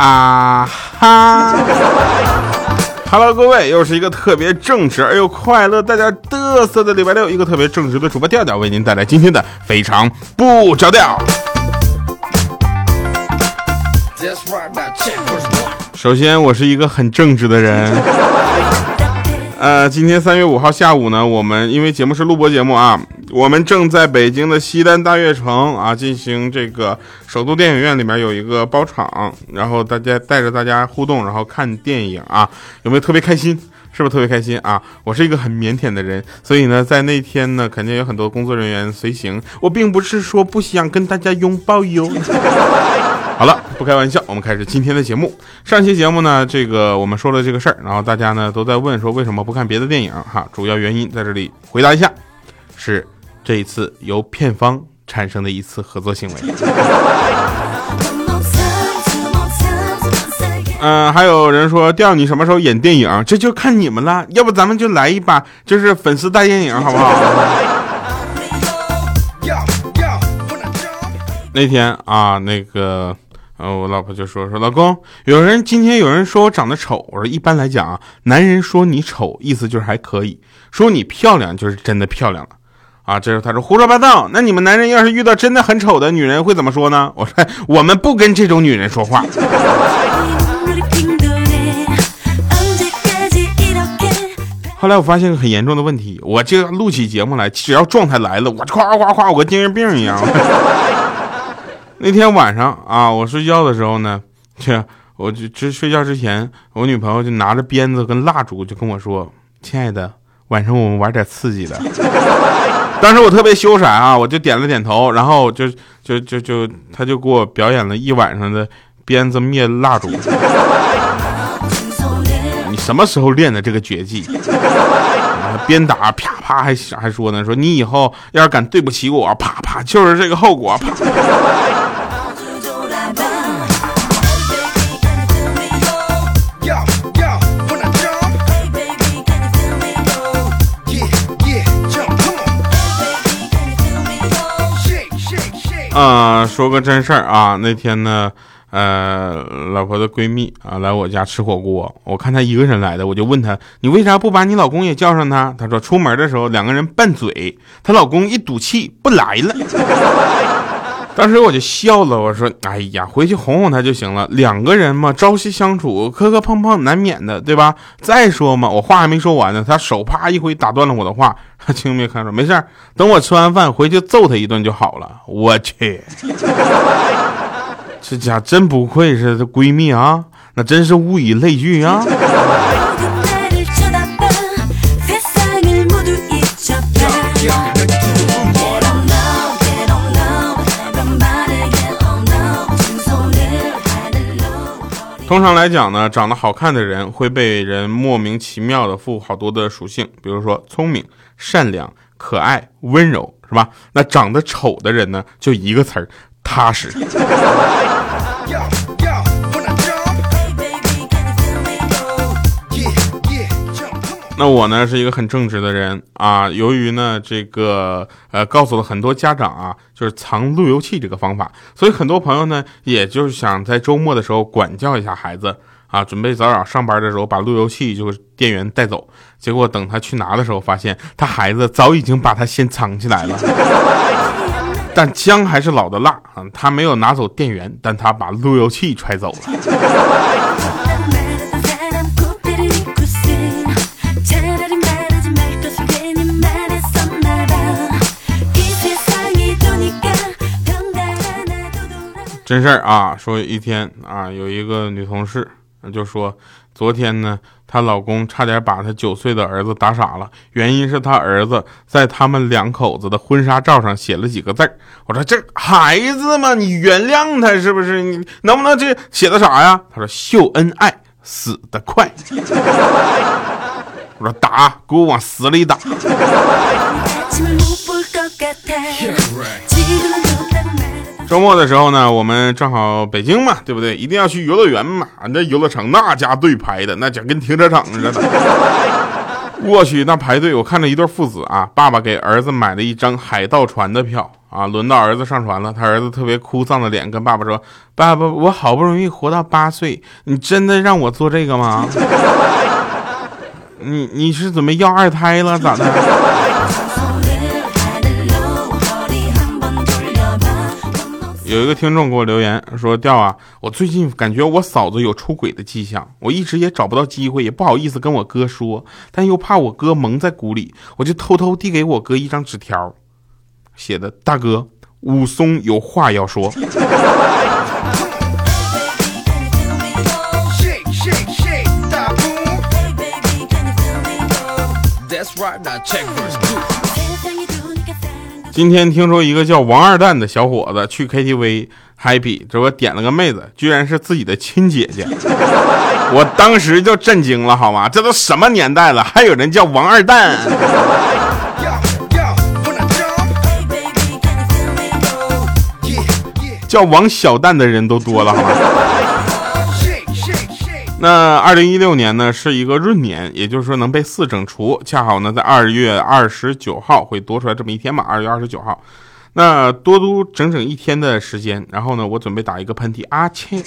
啊哈！Hello，各位，又是一个特别正直而又快乐、大家嘚瑟的礼拜六，一个特别正直的主播调调为您带来今天的非常不着调。首先，我是一个很正直的人。呃，今天三月五号下午呢，我们因为节目是录播节目啊，我们正在北京的西单大悦城啊进行这个首都电影院里面有一个包场，然后大家带着大家互动，然后看电影啊，有没有特别开心？是不是特别开心啊？我是一个很腼腆的人，所以呢，在那天呢，肯定有很多工作人员随行。我并不是说不想跟大家拥抱哟。好了，不开玩笑，我们开始今天的节目。上期节目呢，这个我们说了这个事儿，然后大家呢都在问说为什么不看别的电影哈？主要原因在这里回答一下，是这一次由片方产生的一次合作行为。嗯，还有人说调你什么时候演电影？这就看你们了。要不咱们就来一把，就是粉丝大电影，好不好？那天啊，那个。呃，我老婆就说说老公，有人今天有人说我长得丑，我说一般来讲啊，男人说你丑，意思就是还可以说你漂亮，就是真的漂亮了，啊，这时候他说胡说八道，那你们男人要是遇到真的很丑的女人会怎么说呢？我说我们不跟这种女人说话。后来我发现个很严重的问题，我这录起节目来，只要状态来了，我夸夸夸，我跟精神病一样。那天晚上啊，我睡觉的时候呢，这我就这睡觉之前，我女朋友就拿着鞭子跟蜡烛就跟我说：“亲爱的，晚上我们玩点刺激的。”当时我特别羞涩啊，我就点了点头，然后就就就就他就给我表演了一晚上的鞭子灭蜡烛。你什么时候练的这个绝技？鞭打啪啪还还说呢，说你以后要是敢对不起我，啪啪就是这个后果。啪。啊，说个真事儿啊，那天呢，呃，老婆的闺蜜啊来我家吃火锅，我看她一个人来的，我就问她，你为啥不把你老公也叫上她？她说出门的时候两个人拌嘴，她老公一赌气不来了。当时我就笑了，我说，哎呀，回去哄哄他就行了，两个人嘛，朝夕相处，磕磕碰碰难免的，对吧？再说嘛，我话还没说完呢，他手啪一挥打断了我的话。青没看着，没事等我吃完饭回去揍他一顿就好了。我去，这家真不愧是她闺蜜啊，那真是物以类聚啊。通常来讲呢，长得好看的人会被人莫名其妙的赋好多的属性，比如说聪明、善良、可爱、温柔，是吧？那长得丑的人呢，就一个词儿，踏实。那我呢是一个很正直的人啊，由于呢这个呃告诉了很多家长啊，就是藏路由器这个方法，所以很多朋友呢也就是想在周末的时候管教一下孩子啊，准备早早上班的时候把路由器就是电源带走，结果等他去拿的时候，发现他孩子早已经把他先藏起来了，但姜还是老的辣啊，他没有拿走电源，但他把路由器揣走了。真事儿啊，说一天啊，有一个女同事就说，昨天呢，她老公差点把她九岁的儿子打傻了，原因是她儿子在他们两口子的婚纱照上写了几个字儿。我说这孩子嘛，你原谅他是不是？你能不能这写的啥呀？他说秀恩爱死得快。我说打，给我往死里打。周末的时候呢，我们正好北京嘛，对不对？一定要去游乐园嘛。那游乐场那家队排的，那家跟停车场似的。我去，那排队，我看着一对父子啊，爸爸给儿子买了一张海盗船的票啊，轮到儿子上船了，他儿子特别哭丧的脸跟爸爸说：“爸爸，我好不容易活到八岁，你真的让我做这个吗？你你是准备要二胎了咋的？”有一个听众给我留言说：“调啊，我最近感觉我嫂子有出轨的迹象，我一直也找不到机会，也不好意思跟我哥说，但又怕我哥蒙在鼓里，我就偷偷递给我哥一张纸条，写的大哥武松有话要说。”今天听说一个叫王二蛋的小伙子去 KTV happy，这不点了个妹子，居然是自己的亲姐姐，我当时就震惊了，好吗？这都什么年代了，还有人叫王二蛋？叫王小蛋的人都多了，好吗？那二零一六年呢是一个闰年，也就是说能被四整除，恰好呢在二月二十九号会多出来这么一天嘛。二月二十九号，那多多整整一天的时间，然后呢我准备打一个喷嚏啊切。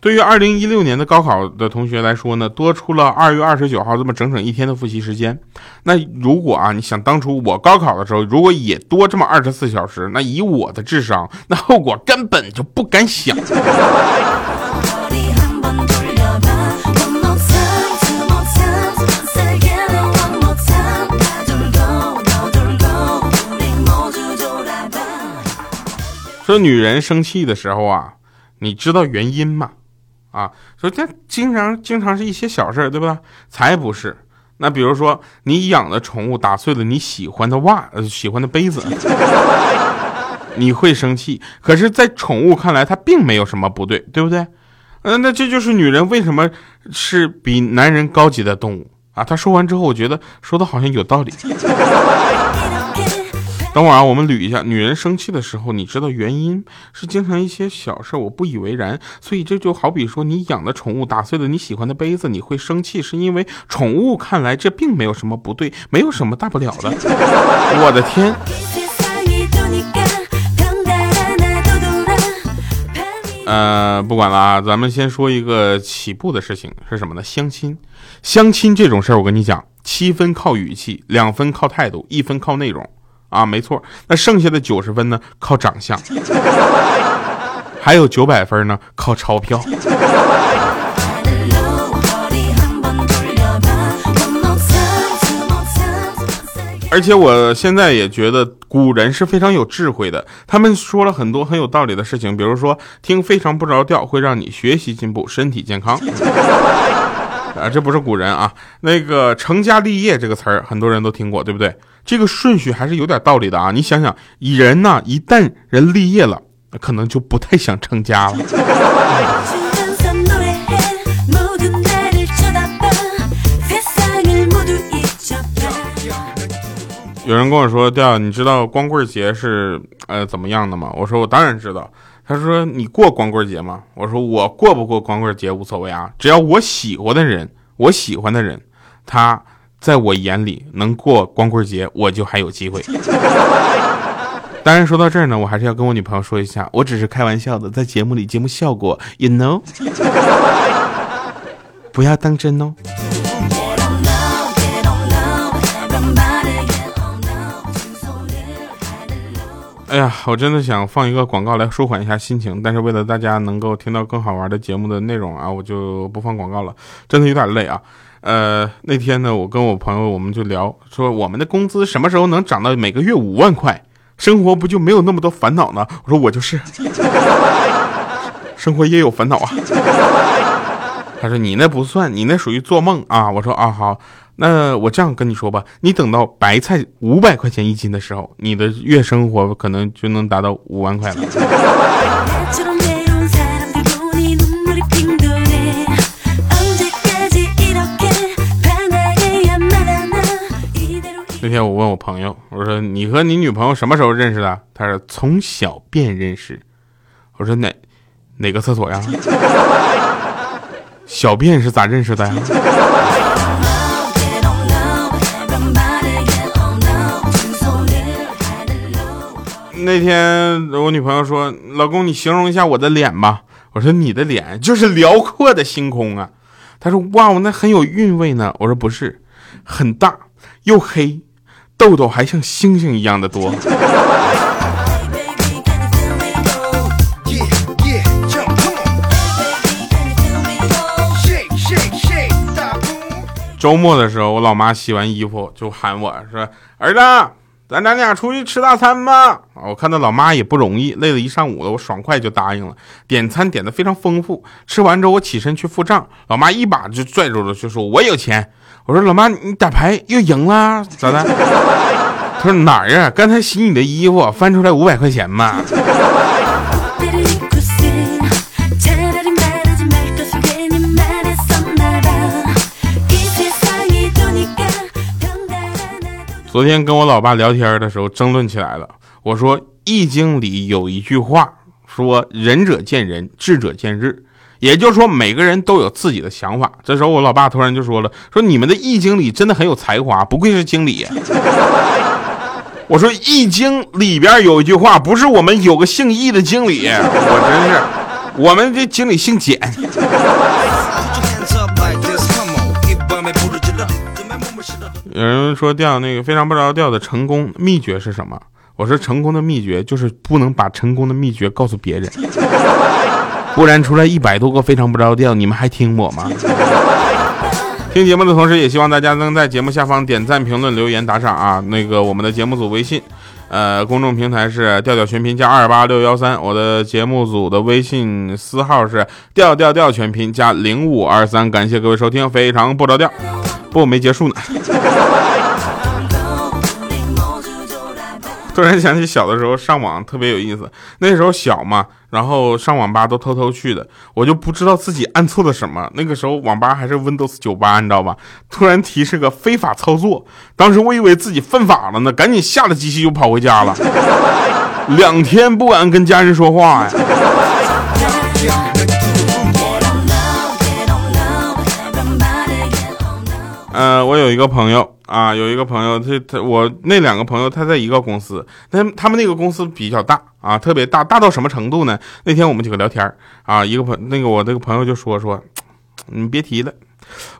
对于二零一六年的高考的同学来说呢，多出了二月二十九号这么整整一天的复习时间。那如果啊你想当初我高考的时候，如果也多这么二十四小时，那以我的智商，那后果根本就不敢想。说女人生气的时候啊，你知道原因吗？啊，说这经常经常是一些小事儿对吧？才不是。那比如说你养的宠物打碎了你喜欢的袜呃喜欢的杯子，你会生气。可是，在宠物看来，它并没有什么不对，对不对？嗯，那这就是女人为什么是比男人高级的动物啊？他说完之后，我觉得说的好像有道理。等会儿啊，我们捋一下，女人生气的时候，你知道原因是经常一些小事，我不以为然。所以这就好比说，你养的宠物打碎了你喜欢的杯子，你会生气，是因为宠物看来这并没有什么不对，没有什么大不了的。我的天！呃，不管了啊，咱们先说一个起步的事情是什么呢？相亲，相亲这种事儿，我跟你讲，七分靠语气，两分靠态度，一分靠内容。啊，没错，那剩下的九十分呢，靠长相，还有九百分呢，靠钞票。而且我现在也觉得古人是非常有智慧的，他们说了很多很有道理的事情，比如说听非常不着调会让你学习进步，身体健康。啊，这不是古人啊，那个成家立业这个词儿，很多人都听过，对不对？这个顺序还是有点道理的啊！你想想，以人呢，一旦人立业了，可能就不太想成家了。有人跟我说：“调，你知道光棍节是呃怎么样的吗？”我说：“我当然知道。”他说：“你过光棍节吗？”我说：“我过不过光棍节无所谓啊，只要我喜欢的人，我喜欢的人，他。”在我眼里，能过光棍节，我就还有机会。当然，说到这儿呢，我还是要跟我女朋友说一下，我只是开玩笑的，在节目里节目效果，you know，不要当真哦。哎呀，我真的想放一个广告来舒缓一下心情，但是为了大家能够听到更好玩的节目的内容啊，我就不放广告了，真的有点累啊。呃，那天呢，我跟我朋友我们就聊说，我们的工资什么时候能涨到每个月五万块，生活不就没有那么多烦恼呢？我说我就是，生活也有烦恼啊。他说你那不算，你那属于做梦啊。我说啊好，那我这样跟你说吧，你等到白菜五百块钱一斤的时候，你的月生活可能就能达到五万块了。那天我问我朋友，我说你和你女朋友什么时候认识的？他说从小便认识。我说哪哪个厕所呀？小便是咋认识的呀？那天我女朋友说：“老公，你形容一下我的脸吧。”我说：“你的脸就是辽阔的星空啊。”她说：“哇，那很有韵味呢。”我说：“不是，很大又黑，痘痘还像星星一样的多。”周末的时候，我老妈洗完衣服就喊我说：“儿子，咱咱俩出去吃大餐吧。”我看到老妈也不容易，累了一上午了，我爽快就答应了。点餐点的非常丰富，吃完之后我起身去付账，老妈一把就拽住了，就说：“我有钱。”我说：“老妈，你打牌又赢了，咋的？” 他说：“哪儿啊？刚才洗你的衣服翻出来五百块钱嘛。”昨天跟我老爸聊天的时候，争论起来了。我说《易经》里有一句话，说“仁者见仁，智者见智”，也就是说每个人都有自己的想法。这时候我老爸突然就说了：“说你们的《易经》里真的很有才华，不愧是经理。”我说《易经》里边有一句话，不是我们有个姓易的经理，我真是，我们这经理姓简。有人说调那个非常不着调的成功秘诀是什么？我说成功的秘诀就是不能把成功的秘诀告诉别人，不然出来一百多个非常不着调，你们还听我吗？听节目的同时，也希望大家能在节目下方点赞、评论、留言、打赏啊！那个我们的节目组微信，呃，公众平台是调调全拼加二八六幺三，我的节目组的微信私号是调调调全拼加零五二三。感谢各位收听，非常不着调。不，没结束呢。突然想起小的时候上网特别有意思，那时候小嘛，然后上网吧都偷偷去的，我就不知道自己按错了什么。那个时候网吧还是 Windows 九八，你知道吧？突然提示个非法操作，当时我以为自己犯法了呢，赶紧下了机器就跑回家了，两天不敢跟家人说话呀。呃，我有一个朋友啊，有一个朋友，他他我那两个朋友他在一个公司，他他们那个公司比较大啊，特别大，大到什么程度呢？那天我们几个聊天啊，一个朋那个我那个朋友就说说，你别提了，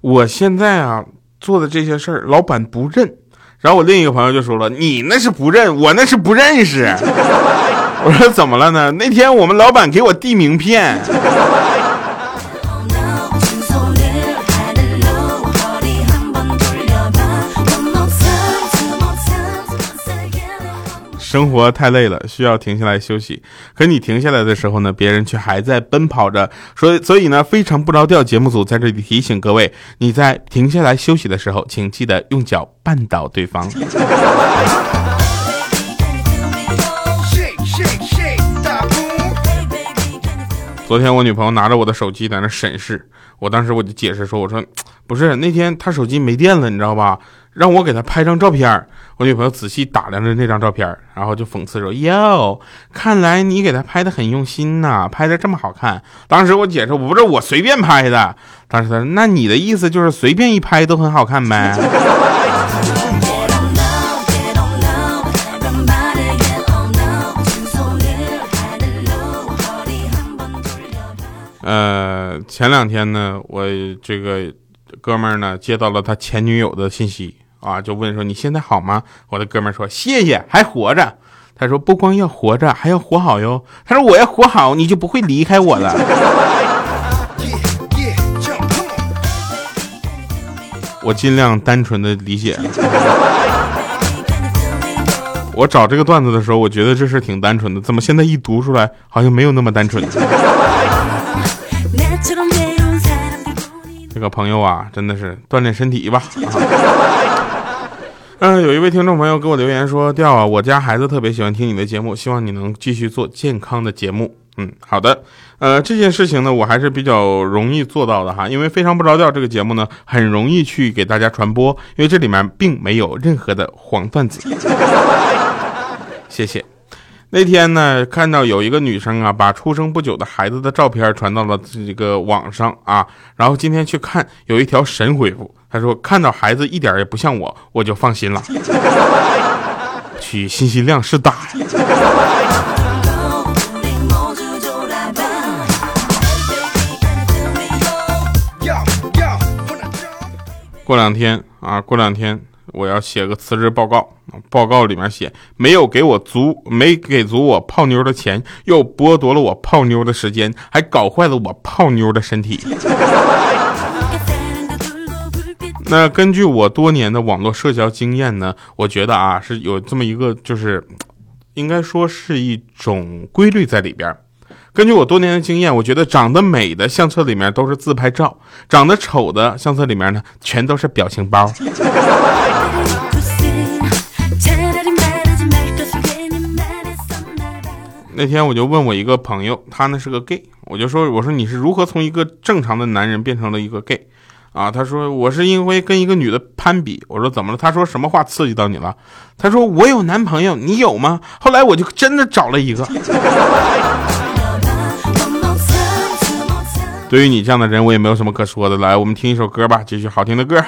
我现在啊做的这些事儿，老板不认。然后我另一个朋友就说了，你那是不认，我那是不认识。我说怎么了呢？那天我们老板给我递名片。生活太累了，需要停下来休息。可你停下来的时候呢，别人却还在奔跑着。所以，所以呢，非常不着调。节目组在这里提醒各位：你在停下来休息的时候，请记得用脚绊倒对方。昨天我女朋友拿着我的手机在那审视，我当时我就解释说：“我说不是，那天她手机没电了，你知道吧？让我给她拍张照片。”我女朋友仔细打量着那张照片，然后就讽刺说：“哟，看来你给她拍的很用心呐，拍的这么好看。”当时我解释：“不是我随便拍的。”当时她说：“那你的意思就是随便一拍都很好看呗？”呃，前两天呢，我这个哥们儿呢接到了他前女友的信息啊，就问说你现在好吗？我的哥们儿说谢谢，还活着。他说不光要活着，还要活好哟。他说我要活好，你就不会离开我了。我尽量单纯的理解。我找这个段子的时候，我觉得这事挺单纯的，怎么现在一读出来，好像没有那么单纯？这个朋友啊，真的是锻炼身体吧。嗯，有一位听众朋友给我留言说：“调啊，我家孩子特别喜欢听你的节目，希望你能继续做健康的节目。”嗯，好的。呃，这件事情呢，我还是比较容易做到的哈，因为非常不着调这个节目呢，很容易去给大家传播，因为这里面并没有任何的黄段子。谢谢。那天呢，看到有一个女生啊，把出生不久的孩子的照片传到了这个网上啊，然后今天去看，有一条神回复，他说看到孩子一点也不像我，我就放心了。去，信息量是大。过两天啊，过两天。我要写个辞职报告，报告里面写没有给我足，没给足我泡妞的钱，又剥夺了我泡妞的时间，还搞坏了我泡妞的身体。那根据我多年的网络社交经验呢，我觉得啊是有这么一个，就是应该说是一种规律在里边。根据我多年的经验，我觉得长得美的相册里面都是自拍照，长得丑的相册里面呢全都是表情包。那天我就问我一个朋友，他呢是个 gay，我就说我说你是如何从一个正常的男人变成了一个 gay？啊，他说我是因为跟一个女的攀比。我说怎么了？他说什么话刺激到你了？他说我有男朋友，你有吗？后来我就真的找了一个。对于你这样的人，我也没有什么可说的。来，我们听一首歌吧，继续好听的歌。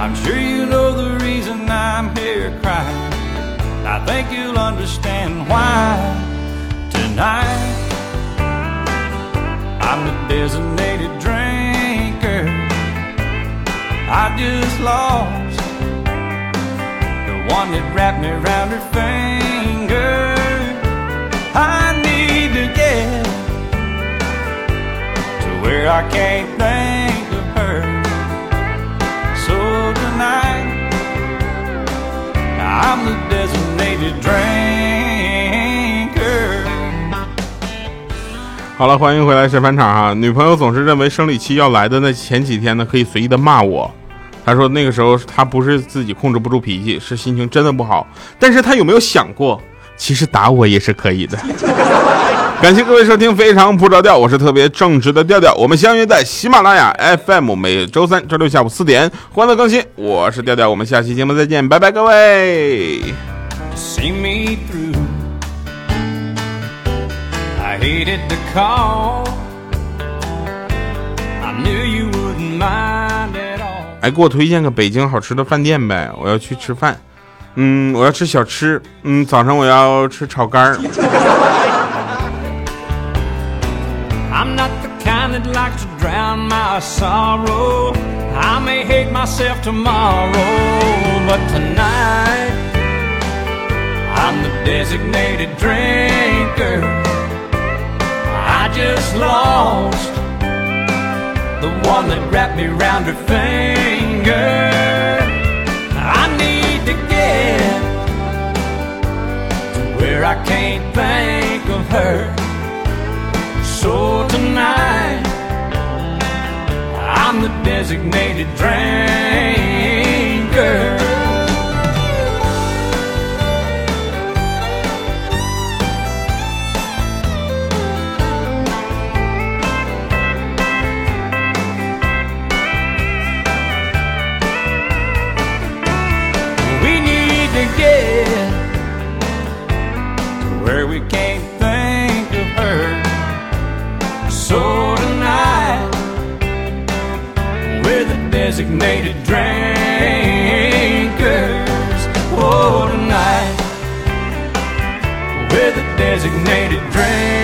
I'm sure you know the reason I'm here crying. I think you'll understand why tonight. I'm the designated drinker. I just lost the one that wrapped me around her finger. I need to get to where I can't think of her. I'm the designated drinker. 好了，欢迎回来，是返场哈。女朋友总是认为生理期要来的那前几天呢，可以随意的骂我。她说那个时候她不是自己控制不住脾气，是心情真的不好。但是她有没有想过，其实打我也是可以的。感谢各位收听《非常不着调》，我是特别正直的调调。我们相约在喜马拉雅 FM，每周三、周六下午四点欢乐更新。我是调调，我们下期节目再见，拜拜，各位。i hate it the call i knew you would mind at all 哎，给我推荐个北京好吃的饭店呗，我要去吃饭。嗯，我要吃小吃。嗯，早上我要吃炒肝儿。Sorrow. I may hate myself tomorrow, but tonight I'm the designated drinker. I just lost the one that wrapped me around her finger. I need to get to where I can't think designated drown. Designated drinkers. Oh, tonight, we're the designated drinkers.